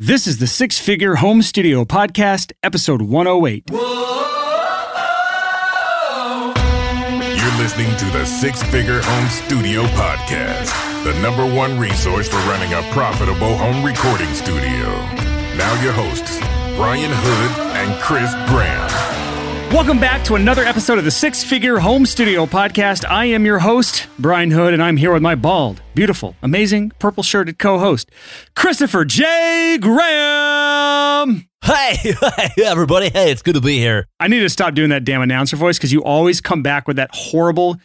This is the Six Figure Home Studio Podcast, episode 108. You're listening to the Six Figure Home Studio Podcast, the number one resource for running a profitable home recording studio. Now, your hosts, Brian Hood and Chris Graham. Welcome back to another episode of the Six Figure Home Studio Podcast. I am your host, Brian Hood, and I'm here with my bald, beautiful, amazing, purple shirted co host, Christopher J. Graham. Hey, hey, everybody. Hey, it's good to be here. I need to stop doing that damn announcer voice because you always come back with that horrible,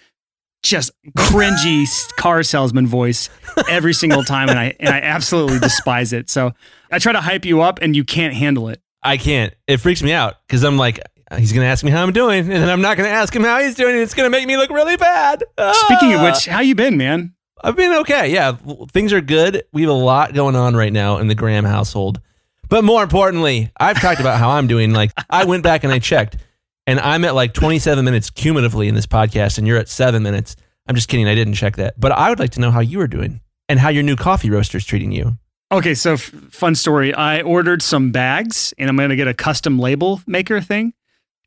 just cringy car salesman voice every single time, and I and I absolutely despise it. So I try to hype you up, and you can't handle it. I can't. It freaks me out because I'm like, he's going to ask me how I'm doing, and then I'm not going to ask him how he's doing, and it's going to make me look really bad. Speaking of Ah. which, how you been, man? I've been okay. Yeah, things are good. We have a lot going on right now in the Graham household. But more importantly, I've talked about how I'm doing. Like, I went back and I checked, and I'm at like 27 minutes cumulatively in this podcast, and you're at seven minutes. I'm just kidding. I didn't check that. But I would like to know how you are doing and how your new coffee roaster is treating you. Okay, so f- fun story. I ordered some bags, and I'm going to get a custom label maker thing,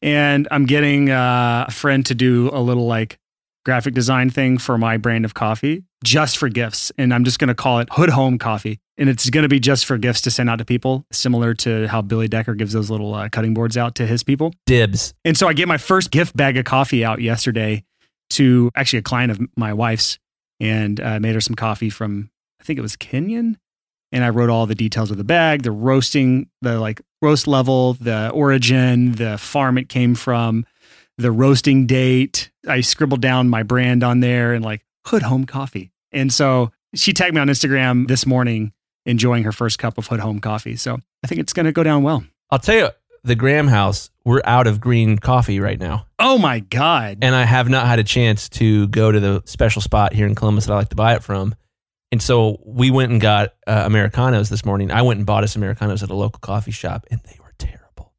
and I'm getting uh, a friend to do a little like graphic design thing for my brand of coffee just for gifts, and I'm just going to call it Hood Home Coffee, and it's going to be just for gifts to send out to people, similar to how Billy Decker gives those little uh, cutting boards out to his people. Dibs. And so I gave my first gift bag of coffee out yesterday to actually a client of my wife's and uh, made her some coffee from, I think it was Kenyan. And I wrote all the details of the bag, the roasting, the like roast level, the origin, the farm it came from, the roasting date. I scribbled down my brand on there and like Hood Home Coffee. And so she tagged me on Instagram this morning enjoying her first cup of Hood Home Coffee. So I think it's going to go down well. I'll tell you, the Graham House, we're out of green coffee right now. Oh my God. And I have not had a chance to go to the special spot here in Columbus that I like to buy it from. And so we went and got uh, Americanos this morning. I went and bought us Americanos at a local coffee shop, and they were terrible.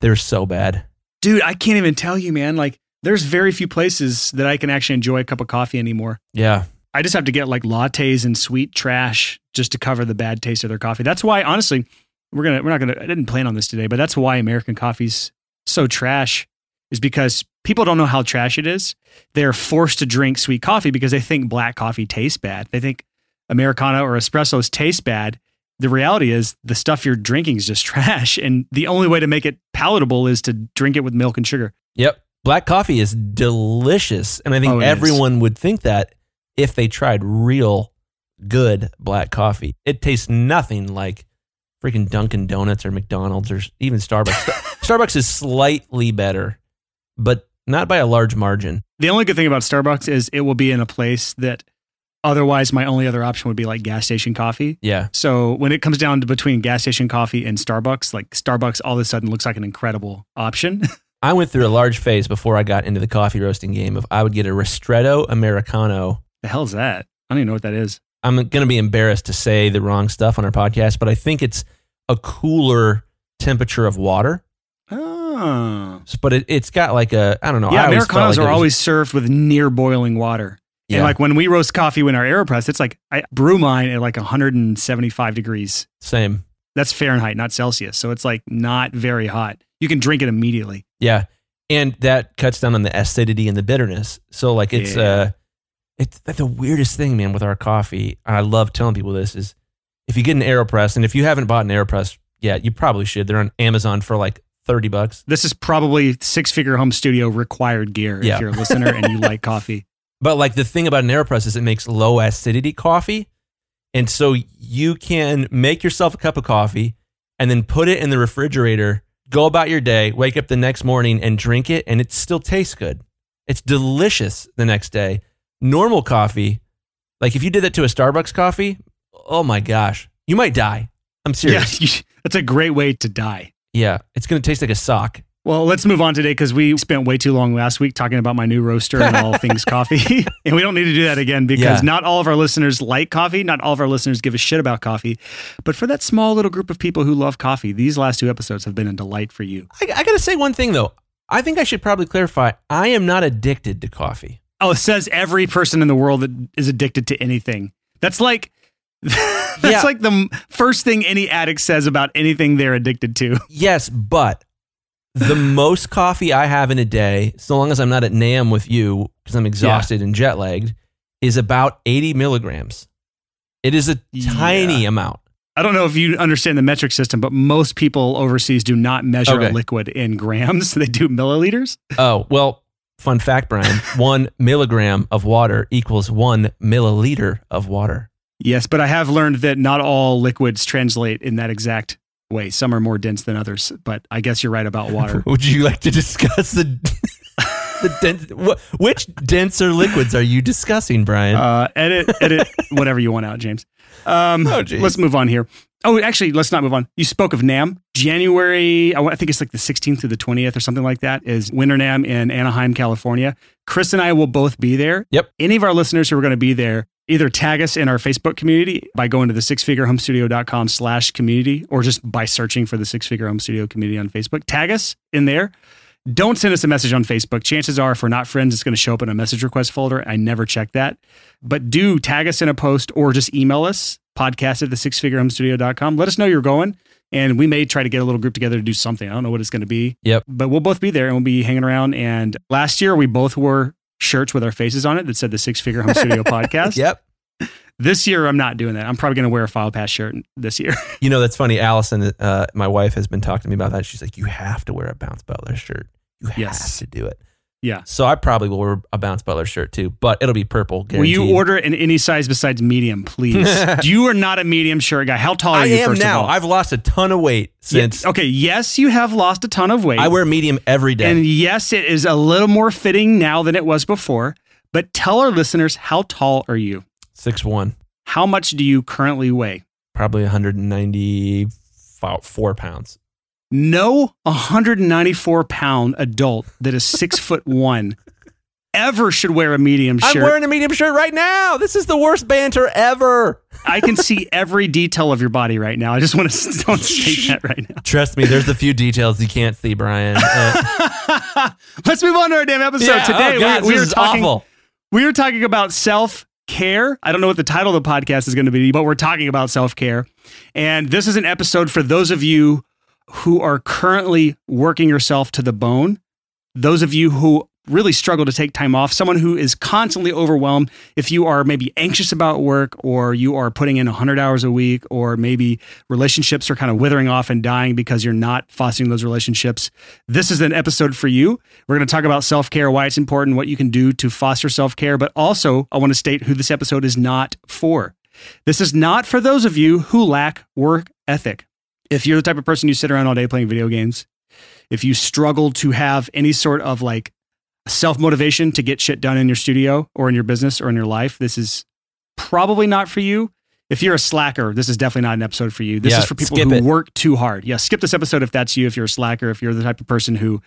They were so bad. dude, I can't even tell you, man. Like, there's very few places that I can actually enjoy a cup of coffee anymore. Yeah. I just have to get like lattes and sweet trash just to cover the bad taste of their coffee. That's why, honestly, we're gonna we're not gonna. I didn't plan on this today, but that's why American coffee's so trash. Is because people don't know how trash it is. They're forced to drink sweet coffee because they think black coffee tastes bad. They think Americano or espressos taste bad. The reality is the stuff you're drinking is just trash, and the only way to make it palatable is to drink it with milk and sugar. Yep. Black coffee is delicious. And I think Oh, it is. everyone would think that if they tried real good black coffee. It tastes nothing like freaking Dunkin' Donuts or McDonald's or even Starbucks. Starbucks is slightly better, but not by a large margin. The only good thing about Starbucks is it will be in a place that otherwise my only other option would be like gas station coffee. Yeah. So when it comes down to between gas station coffee and Starbucks, like Starbucks all of a sudden looks like an incredible option. I went through a large phase before I got into the coffee roasting game of I would get a Ristretto Americano. the hell's that? I don't even know what that is. I'm going to be embarrassed to say the wrong stuff on our podcast, but I think it's a cooler temperature of water. Oh. But it, it's got like a, I don't know. Yeah, always Americanos like are was- always served with near boiling water. Yeah, And like when we roast coffee in our AeroPress, it's like I brew mine at like 175 degrees. same. That's Fahrenheit, not Celsius. So it's like not very hot. You can drink it immediately. Yeah. And that cuts down on the acidity and the bitterness. So like it's Yeah. uh it's that's the weirdest thing, man, with our coffee. And I love telling people this is if you get an AeroPress, and if you haven't bought an AeroPress yet, you probably should. They're on Amazon for like 30 bucks. This is probably six figure home studio required gear Yeah. if you're a listener and you like coffee. But like the thing about an AeroPress is it makes low acidity coffee. And so you can make yourself a cup of coffee and then put it in the refrigerator, go about your day, wake up the next morning and drink it, and it still tastes good. It's delicious the next day. Normal coffee, like if you did that to a Starbucks coffee, oh my gosh, you might die. I'm Yeah, serious. you- that's a great way to die. Yeah, it's going to taste like a sock. Well, let's move on today because we spent way too long last week talking about my new roaster and all things coffee. and we don't need to do that again because Yeah. not all of our listeners like coffee. Not all of our listeners give a shit about coffee. But for that small little group of people who love coffee, these last two episodes have been a delight for you. I, I got to say one thing though. I think I should probably clarify I am not addicted to coffee. Oh, it says every person in the world that is addicted to anything. That's like That's Yeah. like the first thing any addict says about anything they're addicted to. Yes, but the most coffee I have in a day, so long as I'm not at NAM with you because I'm exhausted and jet lagged, is about 80 milligrams. It is a tiny Yeah. amount. I don't know if you understand the metric system, but most people overseas do not measure Okay. a liquid in grams. They do milliliters. Oh, well, fun fact, Brian one milligram of water equals one milliliter of water. Yes, but I have learned that not all liquids translate in that exact way. Some are more dense than others, but I guess you're right about water. Would you like to discuss the. The dense, wh- which denser liquids are you discussing, Brian? Uh, edit, edit, whatever you want out, James. Um, Oh, geez. let's move on here. Oh, actually, let's not move on. You spoke of NAM. January, I I think it's like the 16th through the 20th or something like that, is Winter NAM in Anaheim, California. Chris and I will both be there. Yep. Any of our listeners who are going to be there, either tag us in our Facebook community by going to the sixfigurehomestudio.com slash community or just by searching for the Six Figure Home Studio community on Facebook. Tag us in there. Don't send us a message on Facebook. Chances are, if we're not friends, it's going to show up in a message request folder. I never check that. But do tag us in a post or just email us, podcast at the sixfigurehomestudio.com. Let us know you're going. And we may try to get a little group together to do something. I don't know what it's going to be. Yep. But we'll both be there and we'll be hanging around. And last year, we both wore shirts with our faces on it that said the Six Figure Home Studio podcast. Yep. This year, I'm not doing that. I'm probably going to wear a FilePass shirt this year. You know, that's funny. Allison, uh, my wife, has been talking to me about that. She's like, you have to wear a Bounce Butler shirt. You have Yes. to do it. Yeah. So I probably will wear a Bounce Butler shirt too, but it'll be purple. Will you order it in any size besides medium, please? you are not a medium shirt guy. How tall are I you, am first now. I've lost a ton of weight since Yeah, okay, yes, you have lost a ton of weight. I wear medium every day. And yes, it is a little more fitting now than it was before. But tell our listeners, how tall are you? Six one, How much do you currently weigh? probably 194 pounds. No 194 pound adult that is six foot one ever should wear a medium shirt. I'm wearing a medium shirt right now. This is the worst banter ever. I can see every detail of your body right now. I just want to don't state that right now. Trust me, there's a few details you can't see, Brian. Uh, Let's move on to our damn episode. yeah, Today oh God, we, we are talking awful. we are talking about self care. I don't know what the title of the podcast is going to be, but we're talking about self care. And this is an episode for those of you who are currently working yourself to the bone, those of you who really struggle to take time off, someone who is constantly overwhelmed. If you are maybe anxious about work or you are putting in 100 hours a week, or maybe relationships are kind of withering off and dying because you're not fostering those relationships, this is an episode for you. We're going to talk about self care, why it's important, what you can do to foster self care, but also I want to state who this episode is not for. This is not for those of you who lack work ethic. If you're the type of person who sit around all day playing video games, if you struggle to have any sort of like self motivation to get shit done in your studio or in your business or in your life, this is probably not for you. If you're a slacker, this is definitely not an episode for you. This Yeah, is for people who it. work too hard. Yeah, skip this episode if that's you. If you're a slacker, if you're the type of person who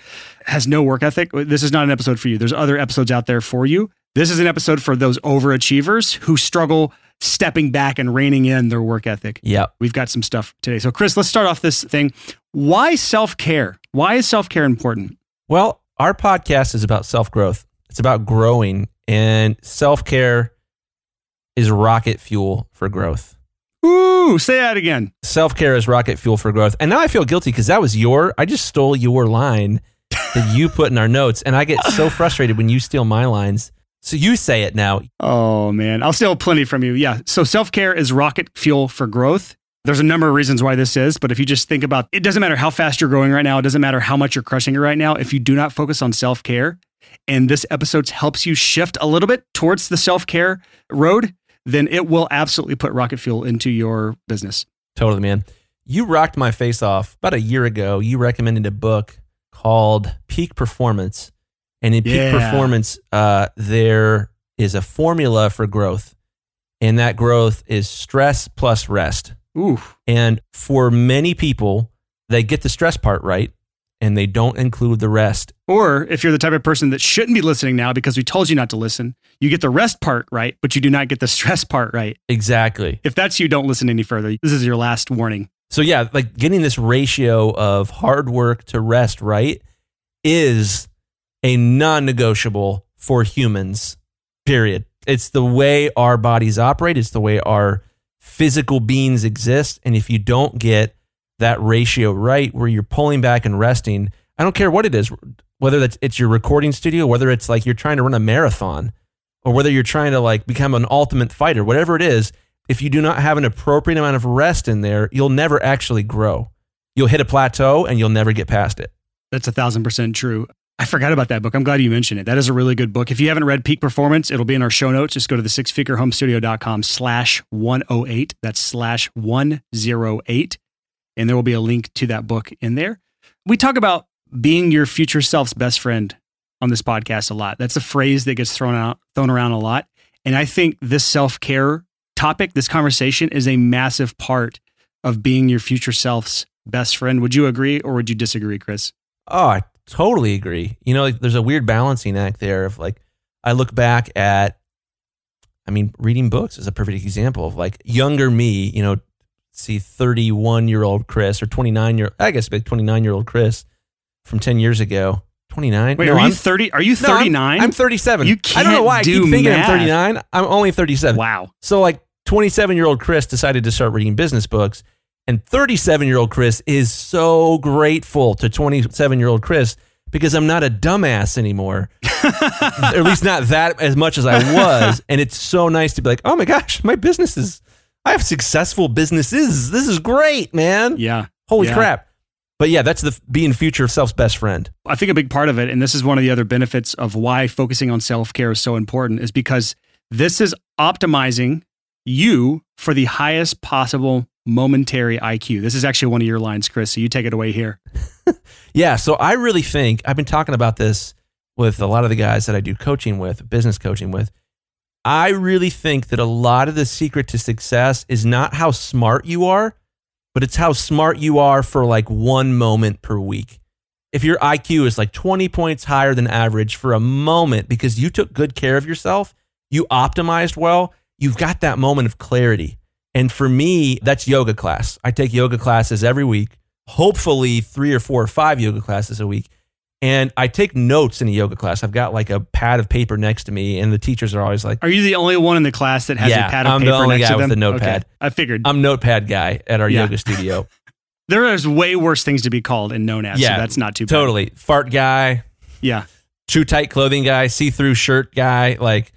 has no work ethic, this is not an episode for you. There's other episodes out there for you. This is an episode for those overachievers who struggle stepping back and reining in their work ethic. Yeah. We've got some stuff today. So, Chris, let's start off this thing. Why self care? Why is self care important? Well, our podcast is about self growth. It's about growing, and self care is rocket fuel for growth. Ooh, say that again. Self care is rocket fuel for growth. And now I feel guilty because that was your, I just stole your line that you put in our notes. And I get so frustrated when you steal my lines. So you say it now. Oh man, I'll steal plenty from you. Yeah. So self care is rocket fuel for growth. There's a number of reasons why this is, but if you just think about it doesn't matter how fast you're growing right now, it doesn't matter how much you're crushing it right now. If you do not focus on self care, and this episode helps you shift a little bit towards the self care road, then it will absolutely put rocket fuel into your business. Totally, man. You rocked my face off about a year ago. You recommended a book called Peak Performance. And in Yeah. Peak Performance, uh, there is a formula for growth. And that growth is stress plus rest. Ooh, And for many people, they get the stress part right and they don't include the rest. Or if you're the type of person that shouldn't be listening now because we told you not to listen, you get the rest part right, but you do not get the stress part right. Exactly. If that's you, don't listen any further. This is your last warning. So, yeah, like getting this ratio of hard work to rest right is a non negotiable for humans, period. It's the way our bodies operate, it's the way our physical beings exist. And if you don't get that ratio right, where you're pulling back and resting, I don't care what it is, whether that's it's your recording studio, whether it's like you're trying to run a marathon, or whether you're trying to like become an ultimate fighter, whatever it is, if you do not have an appropriate amount of rest in there, you'll never actually grow. You'll hit a plateau and you'll never get past it. That's a thousand percent true. I forgot about that book. I'm glad you mentioned it. That is a really good book. If you haven't read Peak Performance, it'll be in our show notes. Just go to the sixfigurehomestudio.com slash 108. That's slash 108. And there will be a link to that book in there. We talk about being your future self's best friend on this podcast a lot. That's a phrase that gets thrown out, thrown around a lot. And I think this self care topic, this conversation is a massive part of being your future self's best friend. Would you agree or would you disagree, Chris? Oh, totally agree. You know, like, there's a weird balancing act there of like, I look back at, I mean, reading books is a perfect example of like younger me, you know, see 31 year old Chris or 29 year, I guess, 29 year old Chris from 10 years ago. 29. Wait, no, are you I'm, 30? Are you no, I'm- 39? I'm, 37. You I don't know can't why I do keep thinking math. I'm 39. I'm only 37. wow. So like 27 year old Chris decided to start reading business books, and 37 year old Chris is so grateful to 27 year old Chris because I'm not a dumbass anymore, at least not that as much as I was. And it's so nice to be like, oh my gosh, my business is. I have successful businesses. This is great, man. Yeah. Holy Yeah. crap. But yeah, that's the being future self's best friend. I think a big part of it, and this is one of the other benefits of why focusing on self care is so important, is because this is optimizing you for the highest possible momentary IQ. This is actually one of your lines, Chris. So you take it away here. Yeah, so I really think I've been talking about this with a lot of the guys that I do coaching with, business coaching with. I really think that a lot of the secret to success is not how smart you are, but it's how smart you are for like one moment per week. If your IQ is like 20 points higher than average for a moment because you took good care of yourself, you optimized well, you've got that moment of clarity. And for me, that's yoga class. I take yoga classes every week, hopefully three or four or five yoga classes a week. And I take notes in a yoga class. I've got like a pad of paper next to me, and the teachers are always like, Are you the only one in the class that has Yeah, a pad of I'm the paper only next guy to with them? the notepad. Okay. I figured I'm notepad guy at our Yeah. yoga studio. there is way worse things to be called and known as. Yeah, so that's not too bad. totally. Fart guy, Yeah. too tight clothing guy, see through shirt guy. Like,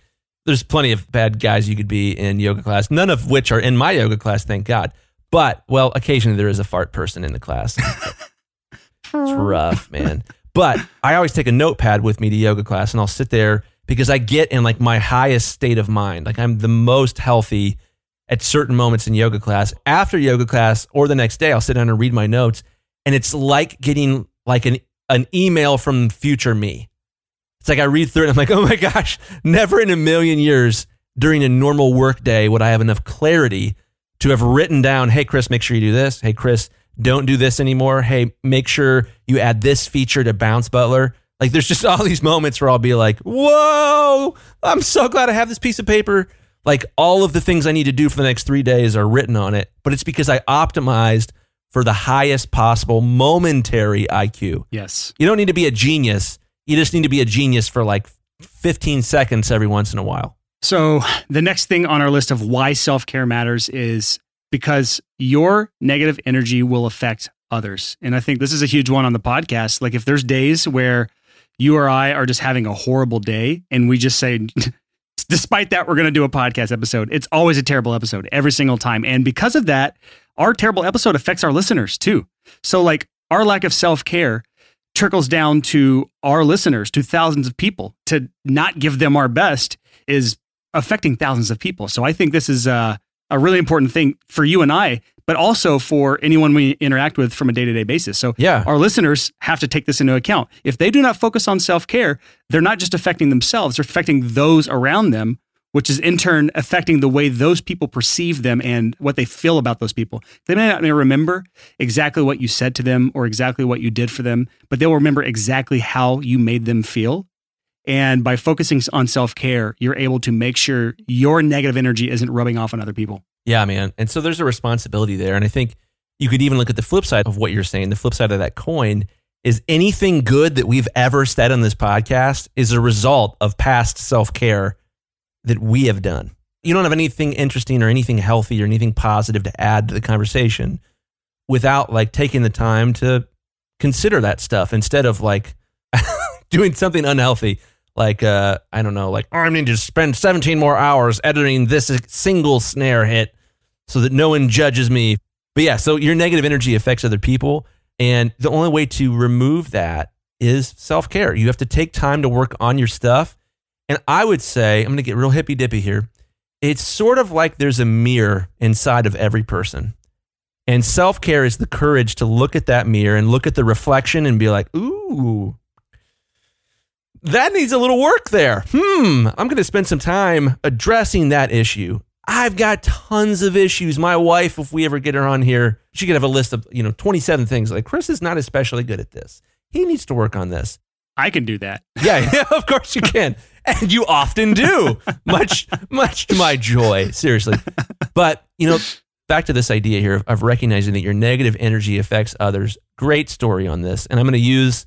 there's plenty of bad guys you could be in yoga class, none of which are in my yoga class, thank God. But, well, occasionally there is a fart person in the class. it's rough, man. But I always take a notepad with me to yoga class and I'll sit there because I get in like my highest state of mind. Like, I'm the most healthy at certain moments in yoga class. After yoga class or the next day, I'll sit down and read my notes. And it's like getting like an, an email from future me. It's like I read through it and I'm like, oh my gosh, never in a million years during a normal work day would I have enough clarity to have written down, hey, Chris, make sure you do this. Hey, Chris, don't do this anymore. Hey, make sure you add this feature to Bounce Butler. Like there's just all these moments where I'll be like, whoa, I'm so glad I have this piece of paper. Like all of the things I need to do for the next three days are written on it, but it's because I optimized for the highest possible momentary IQ. Yes. You don't need to be a genius. You just need to be a genius for like 15 seconds every once in a while. So the next thing on our list of why self care matters is because your negative energy will affect others. And I think this is a huge one on the podcast. Like if there's days where you or I are just having a horrible day and we just say, despite that, we're going to do a podcast episode, it's always a terrible episode every single time. And because of that, our terrible episode affects our listeners too. So, like, our lack of self care trickles down to our listeners, to thousands of people. To not give them our best is affecting thousands of people. So, I think this is a, a really important thing for you and I, but also for anyone we interact with from a day to day basis. So, Yeah. our listeners have to take this into account. If they do not focus on self care, they're not just affecting themselves, they're affecting those around them, which is in turn affecting the way those people perceive them and what they feel about those people. They may not remember exactly what you said to them or exactly what you did for them, but they'll remember exactly how you made them feel. And by focusing on self care, you're able to make sure your negative energy isn't rubbing off on other people. Yeah, man. And so there's a responsibility there. And I think you could even look at the flip side of what you're saying. The flip side of that coin is anything good that we've ever said on this podcast is a result of past self care that we have done. you don't have anything interesting or anything healthy or anything positive to add to the conversation without like taking the time to consider that stuff instead of like doing something unhealthy. Like uh i don't know like oh, i need to spend 17 more hours editing this single snare hit so that no one judges me. But yeah so your negative energy affects other people and the only way to remove that is self-care. You have to take time to work on your stuff and i would say i'm gonna get real hippy dippy here it's sort of like there's a mirror inside of every person and self care is the courage to look at that mirror and look at the reflection and be like, ooh, that needs a little work there. Hmm, I'm going to spend some time addressing that issue. I've got tons of issues. My wife, if we ever get her on here, she could have a list of, you know, 27 things. Like, Chris is not especially good at this. He needs to work on this. I can do that. Yeah, yeah of course you can. And you often do. much, much to my joy, seriously. But, you know, back to this idea here of, of recognizing that your negative energy affects others. Great story on this. And I'm going to use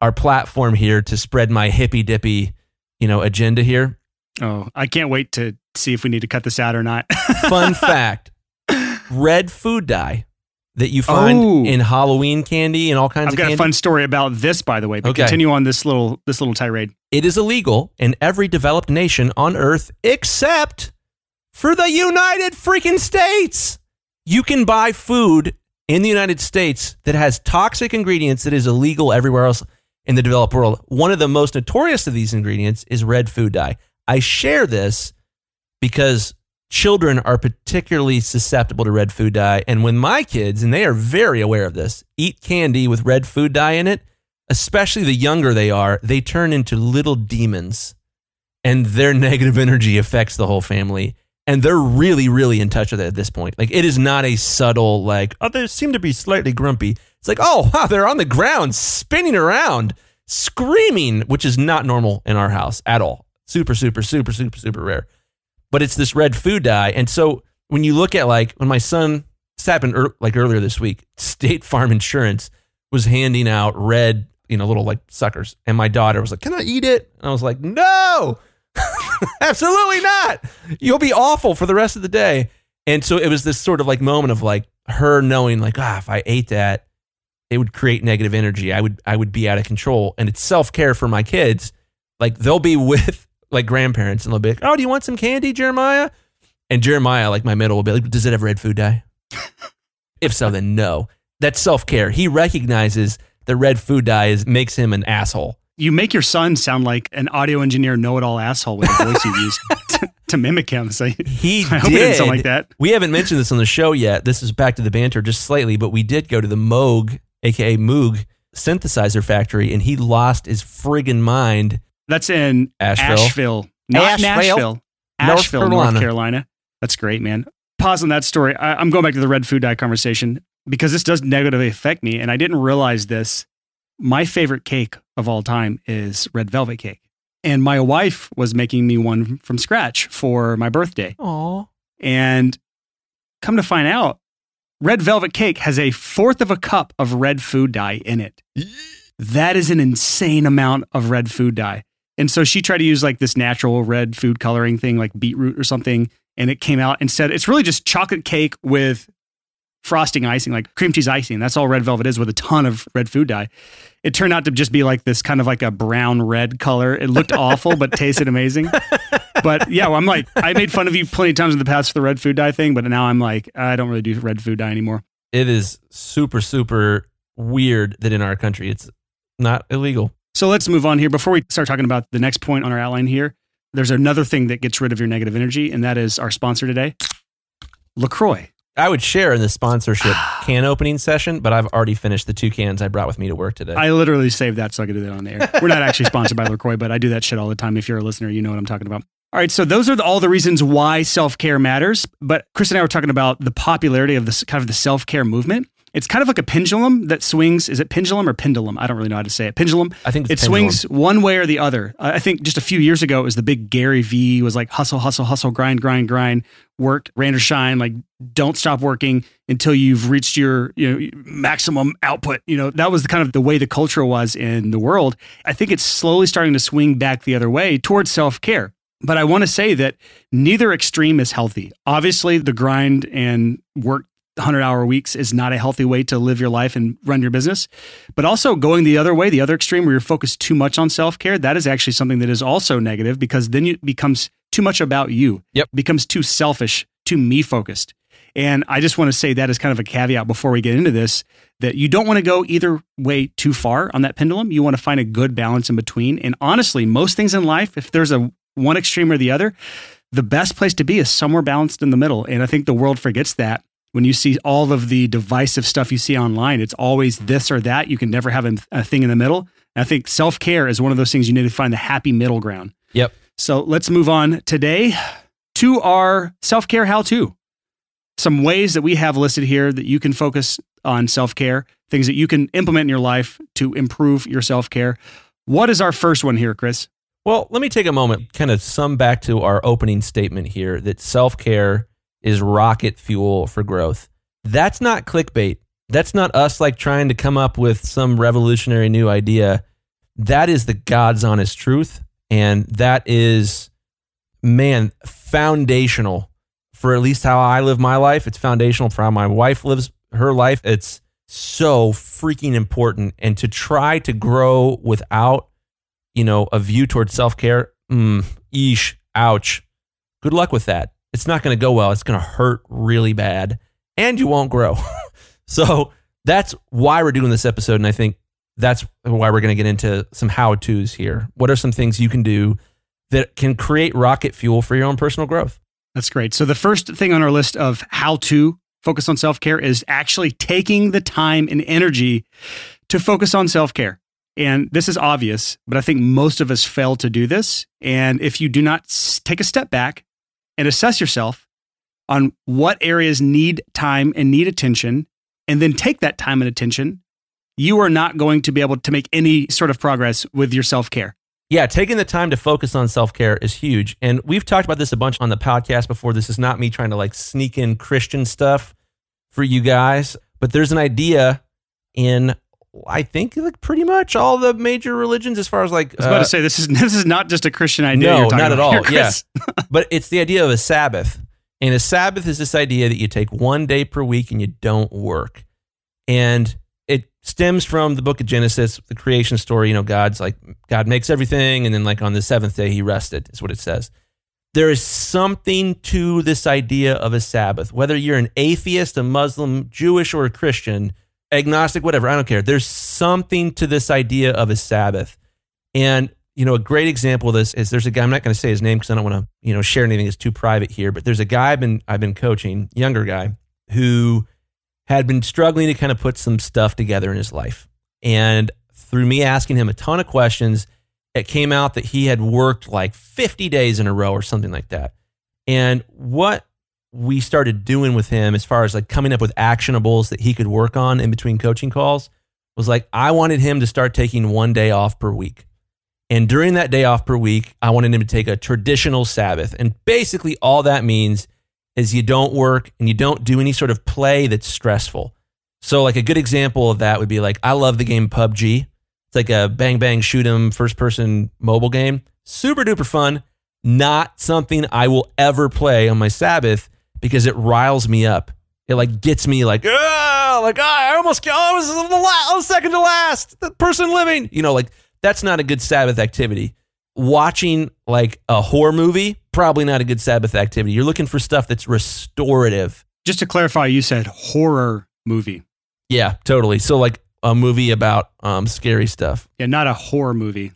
our platform here to spread my hippy dippy, you know, agenda here. Oh, I can't wait to see if we need to cut this out or not. Fun fact red food dye that you find oh. in Halloween candy and all kinds of things. I've of got candy. a fun story about this, by the way. But okay. continue on this little this little tirade. It is illegal in every developed nation on earth except for the United freaking States. You can buy food in the United States that has toxic ingredients that is illegal everywhere else in the developed world. One of the most notorious of these ingredients is red food dye. I share this because children are particularly susceptible to red food dye. And when my kids, and they are very aware of this, eat candy with red food dye in it, especially the younger they are, they turn into little demons and their negative energy affects the whole family and they're really, really in touch with it at this point. Like it is not a subtle like, oh, they seem to be slightly grumpy. It's like, oh wow, they're on the ground spinning around, screaming, which is not normal in our house at all. Super, super, super, super, super rare. But it's this red food dye, and so when you look at like when my son, this happened er, like earlier this week, State Farm Insurance was handing out red, you know, little like suckers, and my daughter was like, "Can I eat it?" And I was like, "No." Absolutely not. You'll be awful for the rest of the day. And so it was this sort of like moment of like her knowing like, ah, if I ate that, it would create negative energy. I would I would be out of control. And it's self-care for my kids. Like they'll be with like grandparents and they'll be like, Oh, do you want some candy, Jeremiah? And Jeremiah, like my middle, will be like, Does it have red food dye? if so, then no. That's self-care. He recognizes the red food dye is makes him an asshole you make your son sound like an audio engineer know-it-all asshole with the voice you use to, to, mimic him. So he I did. didn't sound like that. We haven't mentioned this on the show yet. This is back to the banter just slightly, but we did go to the Moog, aka Moog synthesizer factory, and he lost his friggin' mind. That's in Asheville, Asheville not Asheville, Nashville, Asheville, North Carolina. North Carolina. That's great, man. Pause on that story. I, I'm going back to the red food dye conversation because this does negatively affect me, and I didn't realize this my favorite cake of all time is red velvet cake. And my wife was making me one from scratch for my birthday. Aww. And come to find out, red velvet cake has a fourth of a cup of red food dye in it. that is an insane amount of red food dye. And so she tried to use like this natural red food coloring thing, like beetroot or something. And it came out and said it's really just chocolate cake with frosting icing, like cream cheese icing. That's all red velvet is with a ton of red food dye. It turned out to just be like this kind of like a brown red color. It looked awful, but tasted amazing. But yeah, well, I'm like, I made fun of you plenty of times in the past for the red food dye thing, but now I'm like, I don't really do red food dye anymore. It is super, super weird that in our country it's not illegal. So let's move on here. Before we start talking about the next point on our outline here, there's another thing that gets rid of your negative energy, and that is our sponsor today, LaCroix. I would share in the sponsorship can opening session, but I've already finished the two cans I brought with me to work today. I literally saved that so I could do that on the air. We're not actually sponsored by LaCroix, but I do that shit all the time. If you're a listener, you know what I'm talking about. All right, so those are the, all the reasons why self care matters. But Chris and I were talking about the popularity of this kind of the self care movement it's kind of like a pendulum that swings. Is it pendulum or pendulum? I don't really know how to say it. Pendulum. I think it pendulum. swings one way or the other. I think just a few years ago it was the big Gary V was like hustle, hustle, hustle, grind, grind, grind, work, rain or shine. Like don't stop working until you've reached your you know maximum output. You know that was the kind of the way the culture was in the world. I think it's slowly starting to swing back the other way towards self care. But I want to say that neither extreme is healthy. Obviously, the grind and work 100 hour weeks is not a healthy way to live your life and run your business. But also going the other way, the other extreme where you're focused too much on self care, that is actually something that is also negative because then it becomes too much about you. Yep. It becomes too selfish, too me focused. And I just want to say that as kind of a caveat before we get into this that you don't want to go either way too far on that pendulum. You want to find a good balance in between. And honestly, most things in life, if there's a one extreme or the other, the best place to be is somewhere balanced in the middle. And I think the world forgets that when you see all of the divisive stuff you see online, it's always this or that. You can never have a, thing in the middle. And I think self care is one of those things you need to find the happy middle ground. Yep. So let's move on today to our self care how to. Some ways that we have listed here that you can focus on self care, things that you can implement in your life to improve your self care. What is our first one here, Chris? Well, let me take a moment, kind of sum back to our opening statement here that self care is rocket fuel for growth. That's not clickbait. That's not us like trying to come up with some revolutionary new idea. That is the God's honest truth. And that is, man, foundational for at least how I live my life. It's foundational for how my wife lives her life. It's so freaking important. And to try to grow without, you know, a view towards self care, mm, eesh, ouch. Good luck with that it's not going to go well. It's going to hurt really bad and you won't grow. so that's why we're doing this episode. And I think that's why we're going to get into some how to's here. What are some things you can do that can create rocket fuel for your own personal growth? That's great. So the first thing on our list of how to focus on self care is actually taking the time and energy to focus on self care. And this is obvious, but I think most of us fail to do this. And if you do not take a step back and assess yourself on what areas need time and need attention, and then take that time and attention, you are not going to be able to make any sort of progress with your self care. Yeah, taking the time to focus on self care is huge. And we've talked about this a bunch on the podcast before. This is not me trying to like sneak in Christian stuff for you guys, but there's an idea in I think like pretty much all the major religions as far as like I was about uh, to say this is this is not just a Christian idea. No, not at all. Yes, yeah. but it's the idea of a Sabbath. And a Sabbath is this idea that you take one day per week and you don't work. And it stems from the book of Genesis, the creation story. You know, God's like, God makes everything. And then, like, on the seventh day, he rested, is what it says. There is something to this idea of a Sabbath. Whether you're an atheist, a Muslim, Jewish, or a Christian, agnostic, whatever. I don't care. There's something to this idea of a Sabbath. And, you know, a great example of this is there's a guy, I'm not going to say his name because I don't want to, you know, share anything that's too private here, but there's a guy I've been, I've been coaching, younger guy, who had been struggling to kind of put some stuff together in his life. And through me asking him a ton of questions, it came out that he had worked like 50 days in a row or something like that. And what we started doing with him as far as like coming up with actionables that he could work on in between coaching calls was like I wanted him to start taking one day off per week. And during that day off per week, I wanted him to take a traditional Sabbath. And basically all that means is you don't work and you don't do any sort of play that's stressful. So like a good example of that would be like I love the game PUBG. It's like a bang bang shoot 'em first person mobile game. Super duper fun. Not something I will ever play on my Sabbath because it riles me up. It like gets me like, ah, like ah, I almost, I was the last, I was second to last, the person living. You know, like that's not a good Sabbath activity. Watching like a horror movie, probably not a good Sabbath activity. You're looking for stuff that's restorative. Just to clarify, you said horror movie. Yeah, totally. So like a movie about um scary stuff. Yeah, not a horror movie.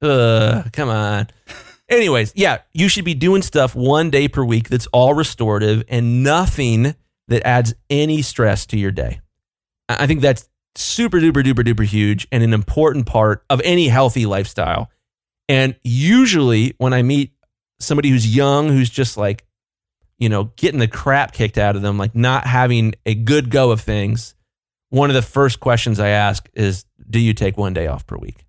Uh, come on. Anyways, yeah, you should be doing stuff one day per week that's all restorative and nothing that adds any stress to your day. I think that's super duper duper duper huge and an important part of any healthy lifestyle. And usually when I meet somebody who's young, who's just like, you know, getting the crap kicked out of them, like not having a good go of things, one of the first questions I ask is, Do you take one day off per week?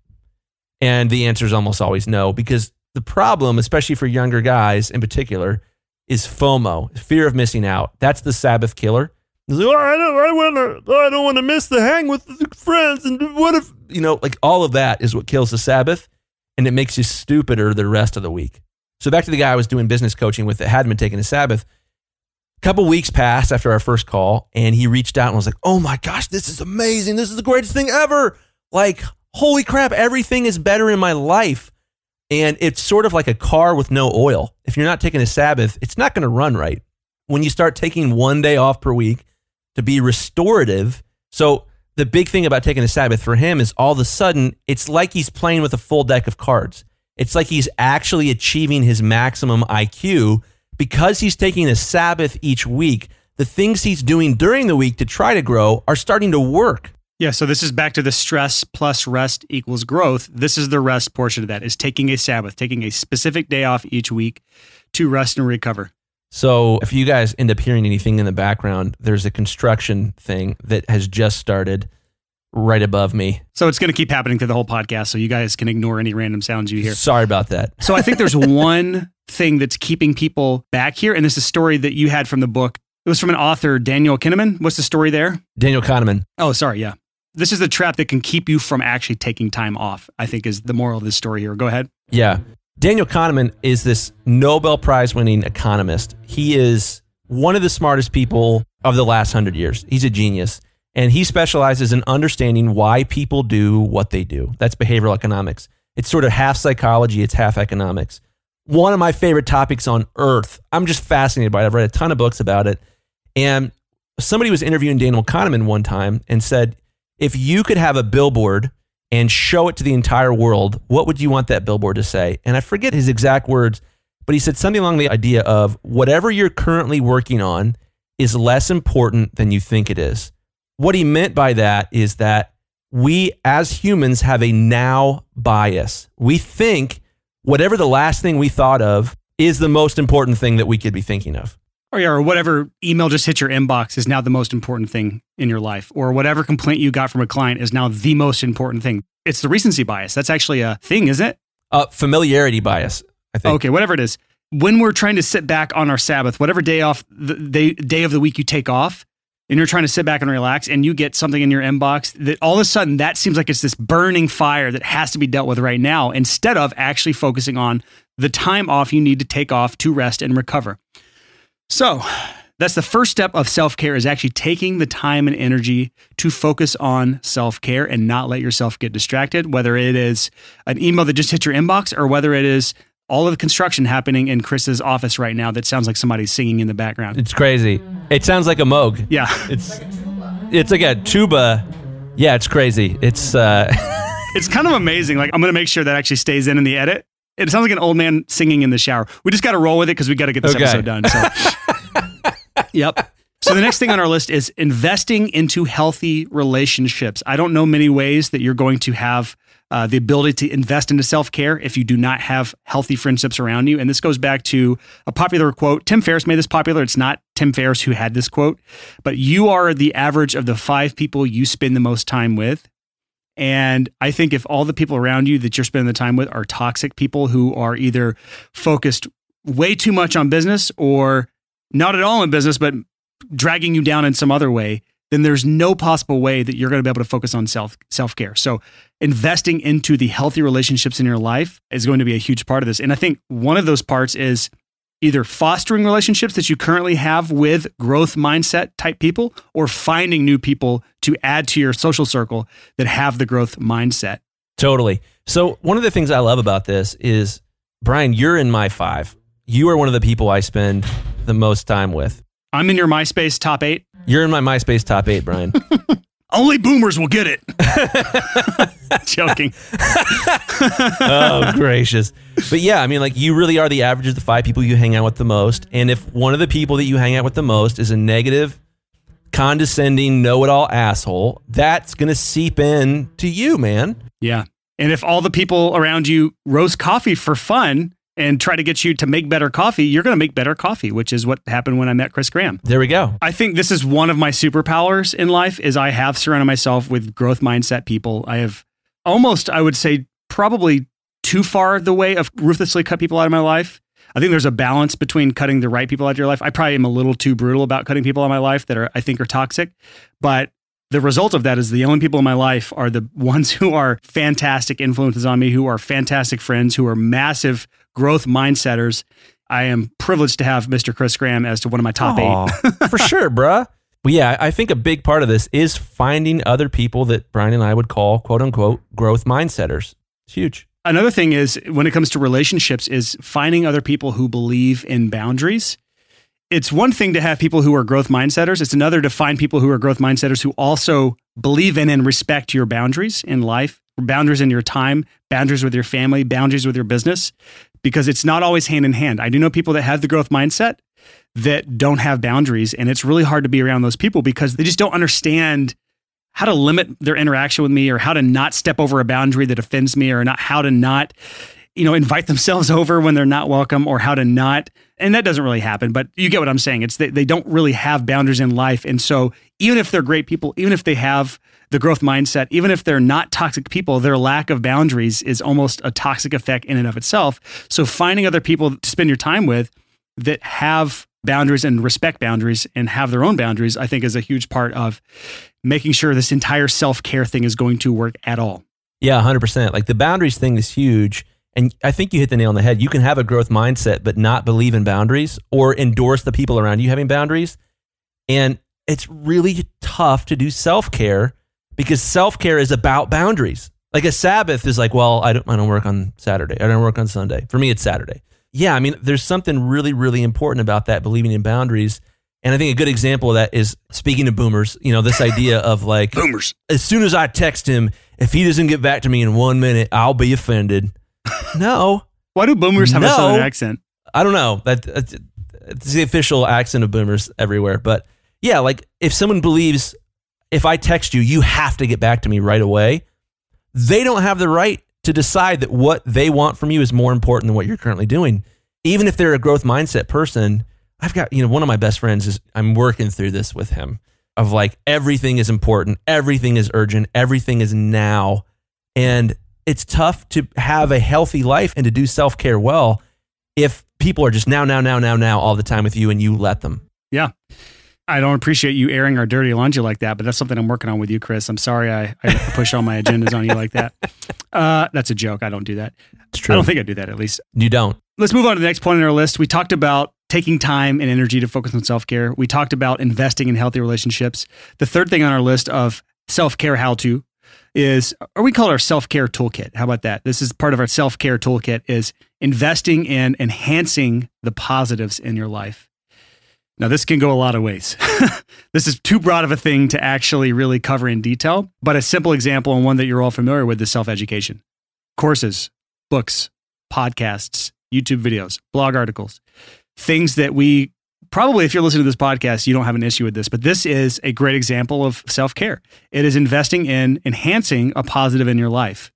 And the answer is almost always no, because the problem, especially for younger guys in particular, is FOMO, fear of missing out. That's the Sabbath killer. Like, oh, I don't, I want to, oh, I don't want to miss the hang with the friends. And what if, you know, like all of that is what kills the Sabbath, and it makes you stupider the rest of the week. So back to the guy I was doing business coaching with that hadn't been taking a Sabbath. A couple weeks passed after our first call, and he reached out and was like, "Oh my gosh, this is amazing! This is the greatest thing ever! Like, holy crap, everything is better in my life." And it's sort of like a car with no oil. If you're not taking a Sabbath, it's not going to run right. When you start taking one day off per week to be restorative, so the big thing about taking a Sabbath for him is all of a sudden it's like he's playing with a full deck of cards. It's like he's actually achieving his maximum IQ because he's taking a Sabbath each week. The things he's doing during the week to try to grow are starting to work. Yeah, so this is back to the stress plus rest equals growth. This is the rest portion of that is taking a Sabbath, taking a specific day off each week to rest and recover. So, if you guys end up hearing anything in the background, there's a construction thing that has just started right above me. So it's going to keep happening through the whole podcast. So you guys can ignore any random sounds you hear. Sorry about that. So I think there's one thing that's keeping people back here. And this is a story that you had from the book. It was from an author, Daniel Kahneman. What's the story there? Daniel Kahneman. Oh, sorry. Yeah. This is the trap that can keep you from actually taking time off, I think is the moral of this story here. Go ahead. Yeah. Daniel Kahneman is this Nobel Prize winning economist. He is one of the smartest people of the last hundred years. He's a genius. And he specializes in understanding why people do what they do. That's behavioral economics. It's sort of half psychology, it's half economics. One of my favorite topics on earth. I'm just fascinated by it. I've read a ton of books about it. And somebody was interviewing Daniel Kahneman one time and said, if you could have a billboard and show it to the entire world, what would you want that billboard to say? And I forget his exact words, but he said something along the idea of whatever you're currently working on is less important than you think it is. What he meant by that is that we as humans have a now bias. We think whatever the last thing we thought of is the most important thing that we could be thinking of. Or, or whatever email just hit your inbox is now the most important thing in your life. Or whatever complaint you got from a client is now the most important thing. It's the recency bias. That's actually a thing, isn't it? Uh, familiarity bias, I think. Okay, whatever it is. When we're trying to sit back on our Sabbath, whatever day off, the day, day of the week you take off, and you're trying to sit back and relax and you get something in your inbox that all of a sudden that seems like it's this burning fire that has to be dealt with right now instead of actually focusing on the time off you need to take off to rest and recover. So, that's the first step of self-care is actually taking the time and energy to focus on self-care and not let yourself get distracted whether it is an email that just hit your inbox or whether it is all of the construction happening in Chris's office right now that sounds like somebody's singing in the background. It's crazy. It sounds like a moog. Yeah. It's it's like a tuba. Yeah, it's crazy. It's uh it's kind of amazing. Like I'm going to make sure that actually stays in in the edit. It sounds like an old man singing in the shower. We just got to roll with it because we got to get this Okay. episode done. So, yep. So the next thing on our list is investing into healthy relationships. I don't know many ways that you're going to have uh, the ability to invest into self care if you do not have healthy friendships around you. And this goes back to a popular quote. Tim Ferriss made this popular. It's not Tim Ferriss who had this quote, but you are the average of the five people you spend the most time with. And I think if all the people around you that you're spending the time with are toxic people who are either focused way too much on business or not at all in business, but dragging you down in some other way, then there's no possible way that you're going to be able to focus on self self care. So investing into the healthy relationships in your life is going to be a huge part of this. And I think one of those parts is either fostering relationships that you currently have with growth mindset type people or finding new people to add to your social circle that have the growth mindset. totally. So one of the things I love about this is Brian, you're in my 5. You are one of the people I spend the most time with. I'm in your MySpace top eight. You're in my MySpace top 8, Brian. Only boomers will get it. Joking. oh gracious but yeah i mean like you really are the average of the five people you hang out with the most and if one of the people that you hang out with the most is a negative condescending know-it-all asshole that's gonna seep in to you man Yeah. And if all the people around you roast coffee for fun and try to get you to make better coffee, you're going to make better coffee, which is what happened when I met Chris Graham. there we go I think this is one of my superpowers in life is I have surrounded myself with growth mindset people. I have almost I would say probably too far the way of ruthlessly cut people out of my life. I think there's a balance between cutting the right people out of your life. I probably am a little too brutal about cutting people out of my life that are I think are toxic, but the result of that is the only people in my life are the ones who are fantastic influences on me, who are fantastic friends, who are massive growth mindsetters. I am privileged to have Mr. Chris Graham as to one of my top eight. eight. for sure, bruh. But yeah, I think a big part of this is finding other people that Brian and I would call quote unquote growth mindsetters. It's huge. Another thing is when it comes to relationships is finding other people who believe in boundaries. It's one thing to have people who are growth mindsetters. It's another to find people who are growth mindsetters who also believe in and respect your boundaries in life, boundaries in your time, boundaries with your family, boundaries with your business, because it's not always hand in hand. I do know people that have the growth mindset that don't have boundaries. And it's really hard to be around those people because they just don't understand how to limit their interaction with me or how to not step over a boundary that offends me or not how to not you know invite themselves over when they're not welcome or how to not and that doesn't really happen but you get what i'm saying it's they, they don't really have boundaries in life and so even if they're great people even if they have the growth mindset even if they're not toxic people their lack of boundaries is almost a toxic effect in and of itself so finding other people to spend your time with that have boundaries and respect boundaries and have their own boundaries, I think is a huge part of making sure this entire self care thing is going to work at all. Yeah, 100%. Like the boundaries thing is huge. And I think you hit the nail on the head. You can have a growth mindset, but not believe in boundaries or endorse the people around you having boundaries. And it's really tough to do self care because self care is about boundaries. Like a Sabbath is like, well, I don't, I don't work on Saturday. I don't work on Sunday. For me, it's Saturday yeah, I mean, there's something really, really important about that, believing in boundaries. And I think a good example of that is speaking to boomers, you know, this idea of like, boomers. As soon as I text him, if he doesn't get back to me in one minute, I'll be offended. No. Why do boomers have no. a southern accent? I don't know. That, that's, it's the official accent of boomers everywhere. But yeah, like if someone believes if I text you, you have to get back to me right away, they don't have the right to decide that what they want from you is more important than what you're currently doing. Even if they're a growth mindset person, I've got, you know, one of my best friends is I'm working through this with him of like everything is important, everything is urgent, everything is now. And it's tough to have a healthy life and to do self care well if people are just now, now, now, now, now all the time with you and you let them. Yeah. I don't appreciate you airing our dirty laundry like that, but that's something I'm working on with you, Chris. I'm sorry I, I push all my agendas on you like that. Uh, that's a joke. I don't do that. It's true. I don't think I do that at least. You don't. Let's move on to the next point on our list. We talked about taking time and energy to focus on self care. We talked about investing in healthy relationships. The third thing on our list of self care how to is, or we call it our self care toolkit. How about that? This is part of our self care toolkit is investing in enhancing the positives in your life. Now, this can go a lot of ways. this is too broad of a thing to actually really cover in detail, but a simple example and one that you're all familiar with is self education courses, books, podcasts, YouTube videos, blog articles, things that we probably, if you're listening to this podcast, you don't have an issue with this, but this is a great example of self care. It is investing in enhancing a positive in your life.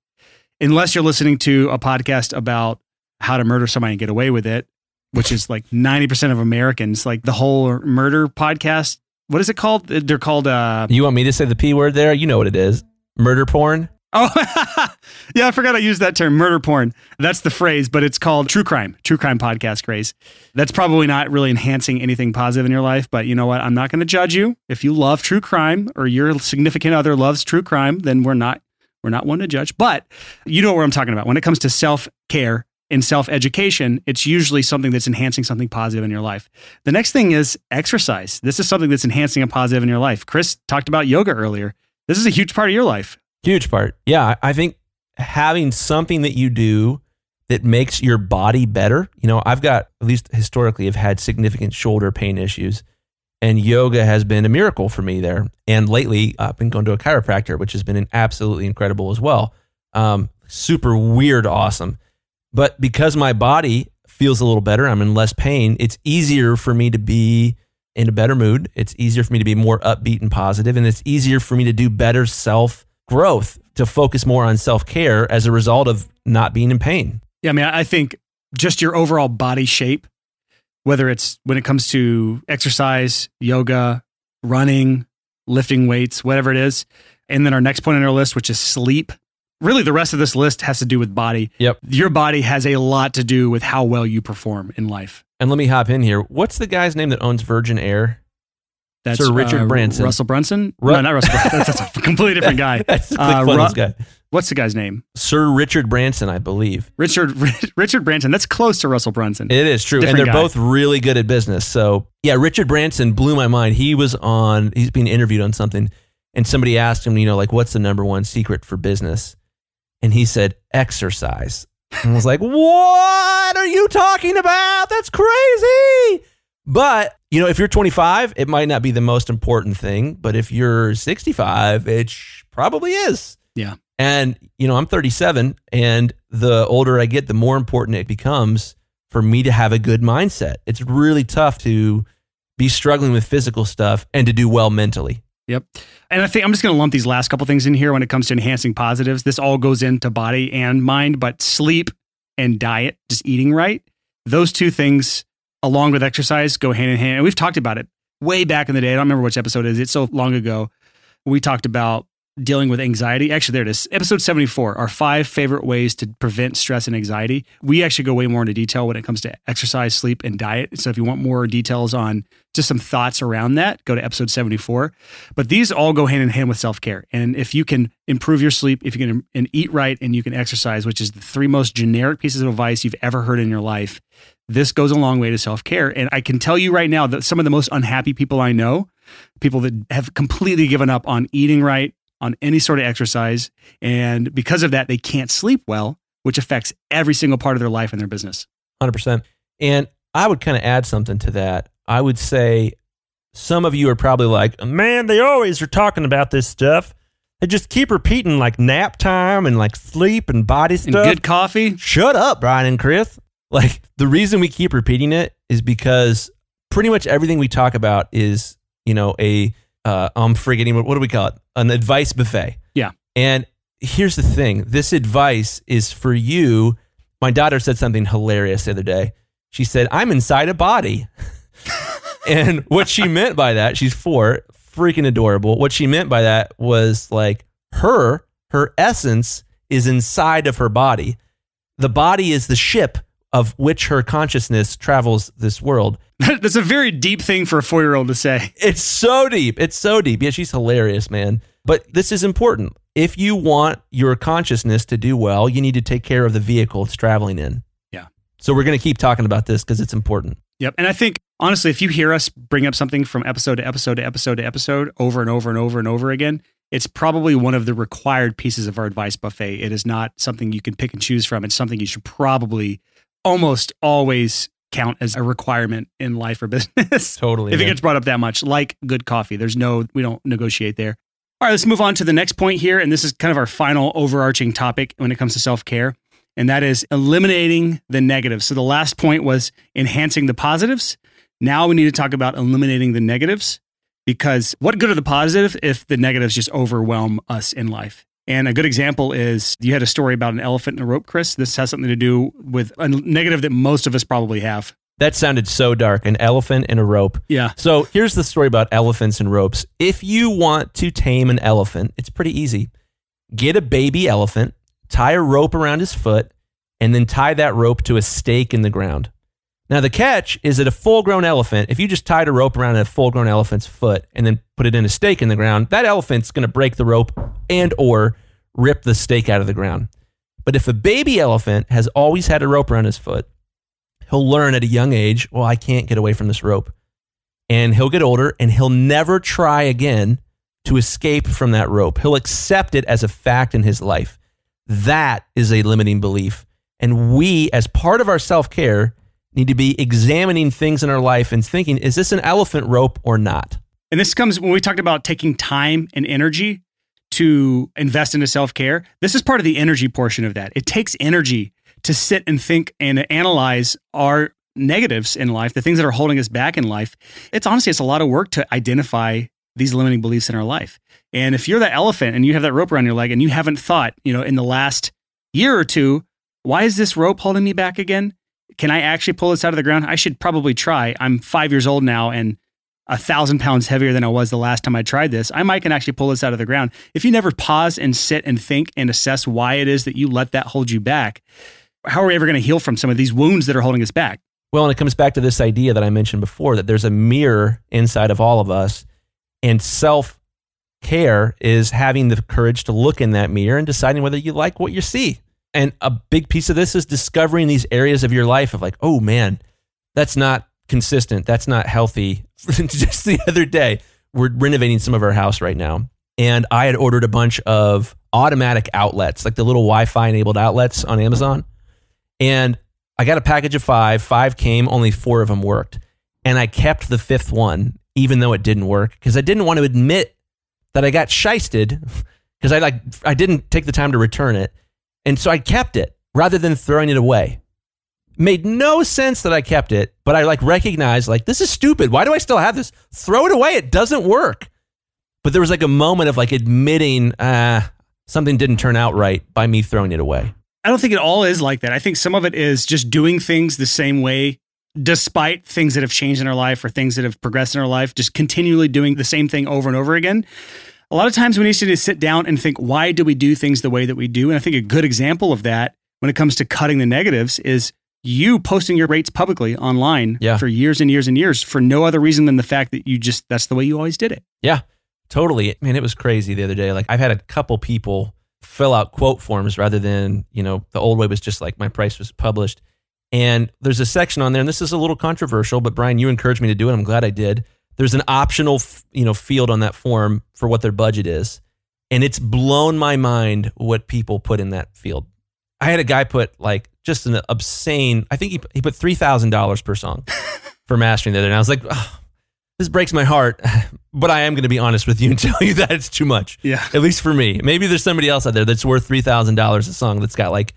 Unless you're listening to a podcast about how to murder somebody and get away with it, which is like 90% of Americans, like the whole murder podcast. What is it called? They're called. Uh, you want me to say the P word there? You know what it is murder porn. Oh, yeah, I forgot I used that term, murder porn. That's the phrase, but it's called true crime, true crime podcast craze. That's probably not really enhancing anything positive in your life, but you know what? I'm not going to judge you. If you love true crime or your significant other loves true crime, then we're not we're not one to judge. But you know what I'm talking about. When it comes to self-care, in self education, it's usually something that's enhancing something positive in your life. The next thing is exercise. This is something that's enhancing a positive in your life. Chris talked about yoga earlier. This is a huge part of your life. Huge part. Yeah. I think having something that you do that makes your body better. You know, I've got, at least historically, have had significant shoulder pain issues. And yoga has been a miracle for me there. And lately, I've been going to a chiropractor, which has been absolutely incredible as well. Um, super weird, awesome. But because my body feels a little better, I'm in less pain, it's easier for me to be in a better mood. It's easier for me to be more upbeat and positive, and it's easier for me to do better self growth, to focus more on self care as a result of not being in pain. Yeah, I mean, I think just your overall body shape, whether it's when it comes to exercise, yoga, running, lifting weights, whatever it is. And then our next point on our list, which is sleep really the rest of this list has to do with body. Yep. Your body has a lot to do with how well you perform in life. And let me hop in here. What's the guy's name that owns Virgin Air? That's Sir Richard uh, Branson. Russell Brunson? Ru- no, not Russell Brunson. That's, that's a completely different guy. That's the Uh, Ru- guy. What's the guy's name? Sir Richard Branson, I believe. Richard Richard Branson. That's close to Russell Brunson. It is true. Different and they're guy. both really good at business. So, yeah, Richard Branson blew my mind. He was on, he's being interviewed on something, and somebody asked him, you know, like, what's the number one secret for business? And he said, exercise. And I was like, what are you talking about? That's crazy. But, you know, if you're 25, it might not be the most important thing. But if you're 65, it probably is. Yeah. And, you know, I'm 37, and the older I get, the more important it becomes for me to have a good mindset. It's really tough to be struggling with physical stuff and to do well mentally. Yep. And I think I'm just going to lump these last couple things in here when it comes to enhancing positives. This all goes into body and mind, but sleep and diet, just eating right, those two things, along with exercise, go hand in hand. And we've talked about it way back in the day. I don't remember which episode it is. It's so long ago. We talked about dealing with anxiety. Actually, there it is. Episode 74 Our five favorite ways to prevent stress and anxiety. We actually go way more into detail when it comes to exercise, sleep, and diet. So if you want more details on just some thoughts around that, go to episode 74. But these all go hand in hand with self care. And if you can improve your sleep, if you can and eat right, and you can exercise, which is the three most generic pieces of advice you've ever heard in your life, this goes a long way to self care. And I can tell you right now that some of the most unhappy people I know, people that have completely given up on eating right, on any sort of exercise. And because of that, they can't sleep well, which affects every single part of their life and their business. 100%. And I would kind of add something to that. I would say some of you are probably like, man, they always are talking about this stuff. They just keep repeating like nap time and like sleep and body And stuff. good coffee. Shut up, Brian and Chris. Like the reason we keep repeating it is because pretty much everything we talk about is, you know, a uh, I'm forgetting what, what do we call it? An advice buffet. Yeah. And here's the thing: this advice is for you. My daughter said something hilarious the other day. She said, "I'm inside a body," and what she meant by that, she's four, freaking adorable. What she meant by that was like her, her essence is inside of her body. The body is the ship of which her consciousness travels this world. That's a very deep thing for a four year old to say. It's so deep. It's so deep. Yeah, she's hilarious, man. But this is important. If you want your consciousness to do well, you need to take care of the vehicle it's traveling in. Yeah. So we're going to keep talking about this because it's important. Yep. And I think, honestly, if you hear us bring up something from episode to episode to episode to episode over and over and over and over again, it's probably one of the required pieces of our advice buffet. It is not something you can pick and choose from. It's something you should probably almost always count as a requirement in life or business. Totally. if it gets brought up that much, like good coffee, there's no, we don't negotiate there. All right, let's move on to the next point here. And this is kind of our final overarching topic when it comes to self care. And that is eliminating the negatives. So the last point was enhancing the positives. Now we need to talk about eliminating the negatives because what good are the positive if the negatives just overwhelm us in life? And a good example is you had a story about an elephant and a rope, Chris. This has something to do with a negative that most of us probably have. that sounded so dark. An elephant and a rope. Yeah. So here's the story about elephants and ropes. If you want to tame an elephant, it's pretty easy. Get a baby elephant, tie a rope around his foot, and then tie that rope to a stake in the ground. Now, the catch is that a full grown elephant, if you just tied a rope around a full grown elephant's foot and then put it in a stake in the ground, that elephant's going to break the rope and or rip the stake out of the ground. But if a baby elephant has always had a rope around his foot, he'll learn at a young age, well, I can't get away from this rope and he'll get older and he'll never try again to escape from that rope. He'll accept it as a fact in his life. That is a limiting belief. And we, as part of our self care, need to be examining things in our life and thinking, is this an elephant rope or not? And this comes when we talked about taking time and energy to invest into self care. This is part of the energy portion of that. It takes energy to sit and think and analyze our negatives in life, the things that are holding us back in life. It's honestly, it's a lot of work to identify these limiting beliefs in our life. And if you're that elephant and you have that rope around your leg and you haven't thought, you know, in the last year or two, why is this rope holding me back again? Can I actually pull this out of the ground? I should probably try. I'm five years old now and a thousand pounds heavier than I was the last time I tried this. I might can actually pull this out of the ground. If you never pause and sit and think and assess why it is that you let that hold you back, how are we ever going to heal from some of these wounds that are holding us back? Well, and it comes back to this idea that I mentioned before that there's a mirror inside of all of us. And self care is having the courage to look in that mirror and deciding whether you like what you see. And a big piece of this is discovering these areas of your life of like, oh man, that's not consistent. That's not healthy. Just the other day, we're renovating some of our house right now. And I had ordered a bunch of automatic outlets, like the little Wi Fi enabled outlets on Amazon. And I got a package of five. Five came, only four of them worked. And I kept the fifth one, even though it didn't work, because I didn't want to admit that I got shysted because I like I didn't take the time to return it. And so I kept it rather than throwing it away. Made no sense that I kept it, but I like recognized like this is stupid. Why do I still have this? Throw it away. It doesn't work. But there was like a moment of like admitting ah something didn't turn out right by me throwing it away. I don't think it all is like that. I think some of it is just doing things the same way despite things that have changed in our life or things that have progressed in our life, just continually doing the same thing over and over again. A lot of times we need to sit down and think, why do we do things the way that we do? And I think a good example of that when it comes to cutting the negatives is you posting your rates publicly online Yeah. for years and years and years for no other reason than the fact that you just, that's the way you always did it. Yeah, totally. Man, it was crazy the other day. Like I've had a couple people fill out quote forms rather than, you know, the old way was just like my price was published. And there's a section on there, and this is a little controversial, but Brian, you encouraged me to do it. I'm glad I did. There's an optional, f- you know, field on that form for what their budget is, and it's blown my mind what people put in that field. I had a guy put like just an obscene. I think he he put three thousand dollars per song for mastering the other, and I was like, "Oh, this breaks my heart. But I am going to be honest with you and tell you that it's too much Yeah. at least for me. Maybe there's somebody else out there that's worth three thousand dollars a song that's got like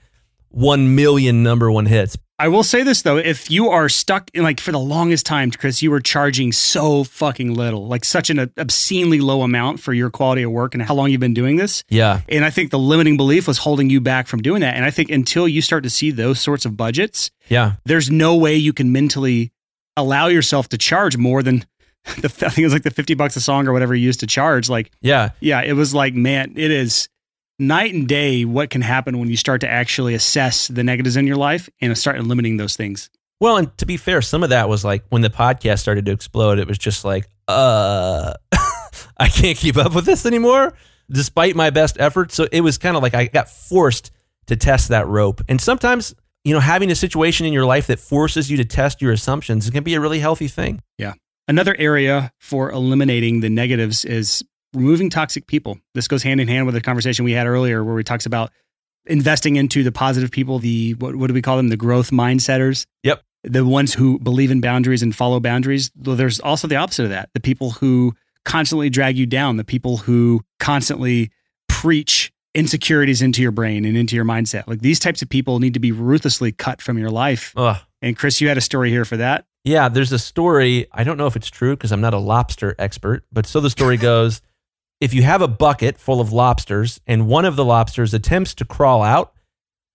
one million number one hits. I will say this though, if you are stuck in like for the longest time, Chris, you were charging so fucking little, like such an obscenely low amount for your quality of work and how long you've been doing this. Yeah, And I think the limiting belief was holding you back from doing that. And I think until you start to see those sorts of budgets, yeah, there's no way you can mentally allow yourself to charge more than the I think it was like the 50 bucks a song or whatever you used to charge. Like, yeah, yeah, it was like, man, it is night and day what can happen when you start to actually assess the negatives in your life and start limiting those things. Well, and to be fair, some of that was like when the podcast started to explode, it was just like, uh, I can't keep up with this anymore, despite my best efforts. So it was kind of like I got forced to test that rope. And sometimes, you know, having a situation in your life that forces you to test your assumptions can be a really healthy thing. Yeah. Another area for eliminating the negatives is removing toxic people. This goes hand in hand with the conversation we had earlier where we talks about investing into the positive people, the what, what do we call them? The growth mindsetters. Yep. The ones who believe in boundaries and follow boundaries. There's also the opposite of that. The people who constantly drag you down, the people who constantly preach insecurities into your brain and into your mindset. Like these types of people need to be ruthlessly cut from your life. Ugh. And Chris, you had a story here for that. Yeah, there's a story. I don't know if it's true because I'm not a lobster expert, but so the story goes if you have a bucket full of lobsters and one of the lobsters attempts to crawl out,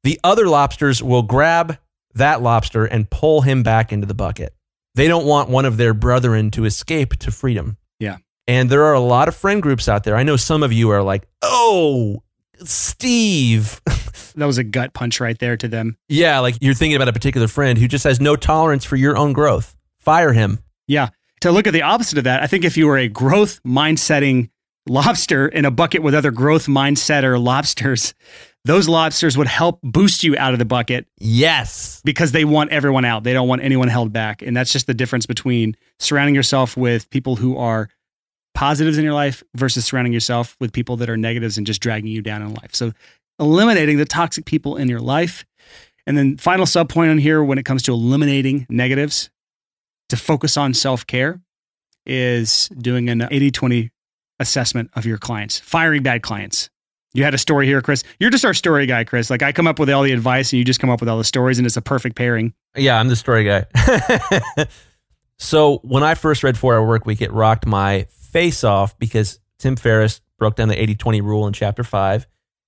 the other lobsters will grab that lobster and pull him back into the bucket. They don't want one of their brethren to escape to freedom. Yeah. And there are a lot of friend groups out there. I know some of you are like, oh, Steve. That was a gut punch right there to them. yeah, like you're thinking about a particular friend who just has no tolerance for your own growth. Fire him. Yeah. To look at the opposite of that, I think if you were a growth mindsetting lobster in a bucket with other growth mindset or lobsters, those lobsters would help boost you out of the bucket Yes. because they want everyone out. They don't want anyone held back. And that's just the difference between surrounding yourself with people who are positives in your life versus surrounding yourself with people that are negatives and just dragging you down in life. So eliminating the toxic people in your life. And then final sub point on here when it comes to eliminating negatives to focus on self-care is doing an 80-20 assessment of your clients, firing bad clients. You had a story here, Chris. You're just our story guy, Chris. Like I come up with all the advice and you just come up with all the stories and it's a perfect pairing. Yeah, I'm the story guy. so when I first read Four Hour Work Week, it rocked my face off because Tim Ferriss broke down the 80 20 rule in chapter five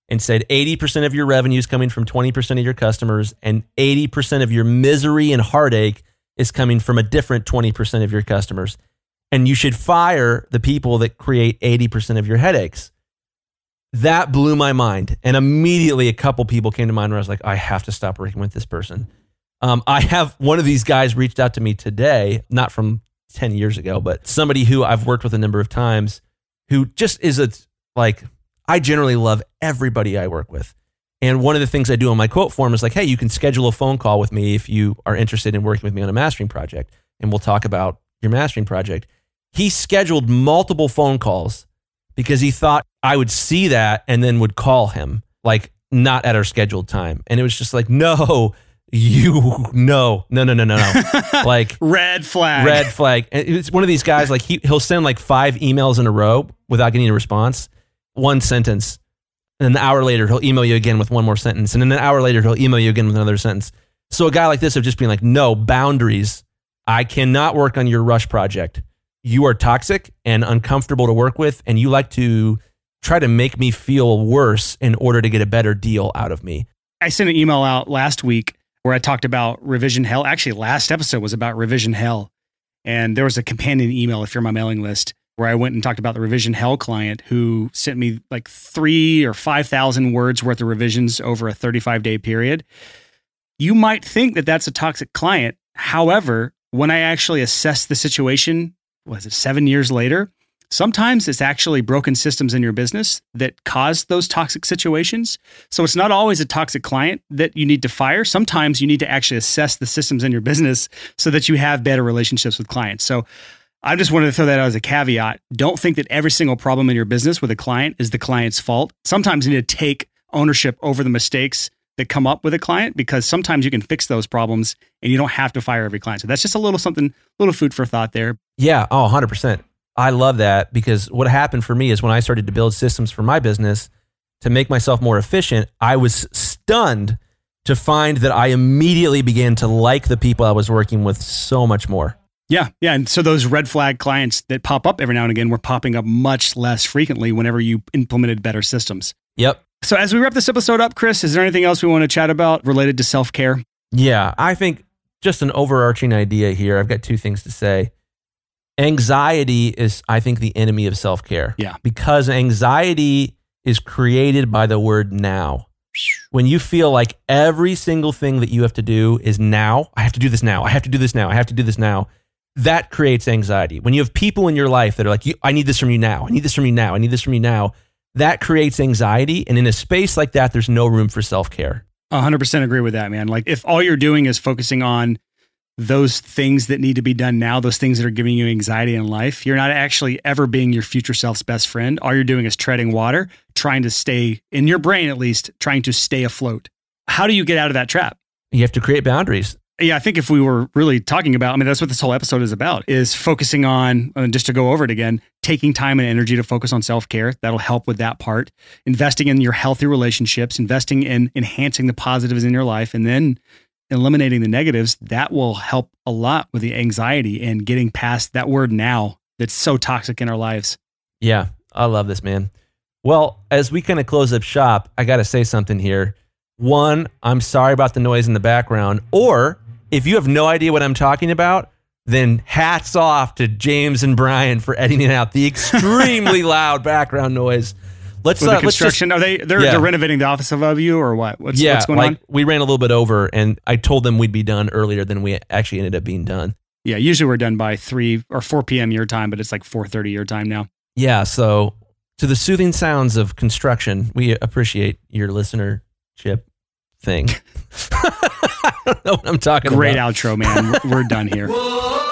and said 80% of your revenue is coming from 20% of your customers, and 80% of your misery and heartache is coming from a different 20% of your customers. And you should fire the people that create 80% of your headaches. That blew my mind. And immediately a couple people came to mind where I was like, I have to stop working with this person. Um, I have one of these guys reached out to me today, not from 10 years ago, but somebody who I've worked with a number of times who just is a like, I generally love everybody I work with. And one of the things I do on my quote form is like, hey, you can schedule a phone call with me if you are interested in working with me on a mastering project, and we'll talk about your mastering project. He scheduled multiple phone calls because he thought I would see that and then would call him, like not at our scheduled time. And it was just like, no, you, no, no, no, no, no, no. like, Red flag. red flag. And It's one of these guys, like, he, he'll send like five emails in a row without getting a response, one sentence. And then an hour later, he'll email you again with one more sentence. And then an hour later, he'll email you again with another sentence. So a guy like this of just being like, no, boundaries. I cannot work on your rush project. You are toxic and uncomfortable to work with, and you like to try to make me feel worse in order to get a better deal out of me. I sent an email out last week where I talked about revision hell. Actually, last episode was about revision hell. And there was a companion email, if you're on my mailing list, where I went and talked about the revision hell client who sent me like three or 5,000 words worth of revisions over a 35 day period. You might think that that's a toxic client. However, when I actually assess the situation, was it seven years later? Sometimes it's actually broken systems in your business that cause those toxic situations. So it's not always a toxic client that you need to fire. Sometimes you need to actually assess the systems in your business so that you have better relationships with clients. So I just wanted to throw that out as a caveat. Don't think that every single problem in your business with a client is the client's fault. Sometimes you need to take ownership over the mistakes that come up with a client because sometimes you can fix those problems and you don't have to fire every client. So that's just a little something, little food for thought there. Yeah, oh, 100%. I love that because what happened for me is when I started to build systems for my business to make myself more efficient, I was stunned to find that I immediately began to like the people I was working with so much more. Yeah, yeah. And so those red flag clients that pop up every now and again were popping up much less frequently whenever you implemented better systems. Yep. So as we wrap this episode up, Chris, is there anything else we want to chat about related to self care? Yeah, I think just an overarching idea here. I've got two things to say. Anxiety is, I think, the enemy of self care. Yeah. Because anxiety is created by the word now. When you feel like every single thing that you have to do is now, I have to do this now, I have to do this now, I have to do this now, that creates anxiety. When you have people in your life that are like, "You- I need this from you now, I need this from you now, I need this from you now, that creates anxiety. And in a space like that, there's no room for self care. 100% agree with that, man. Like if all you're doing is focusing on those things that need to be done now, those things that are giving you anxiety in life, you're not actually ever being your future self's best friend. All you're doing is treading water, trying to stay in your brain at least, trying to stay afloat. How do you get out of that trap? You have to create boundaries. Yeah, I think if we were really talking about, I mean, that's what this whole episode is about, is focusing on, and just to go over it again, taking time and energy to focus on self care. That'll help with that part. Investing in your healthy relationships, investing in enhancing the positives in your life, and then eliminating the negatives. That will help a lot with the anxiety and getting past that word now that's so toxic in our lives. Yeah, I love this, man. Well, as we kind of close up shop, I got to say something here. One, I'm sorry about the noise in the background. Or if you have no idea what I'm talking about, then hats off to James and Brian for editing out the extremely loud background noise. Let's, With uh, the let's just construction, are they they're, Yeah. they're renovating the office above you or what? What's, yeah, what's going like on? we ran a little bit over, and I told them we'd be done earlier than we actually ended up being done. Yeah, usually we're done by three or four p.m. your time, but it's like four thirty your time now. Yeah, so to the soothing sounds of construction, we appreciate your listenership thing. I don't know what I'm talking Great about. Great outro, man. We're- We're done here. Whoa,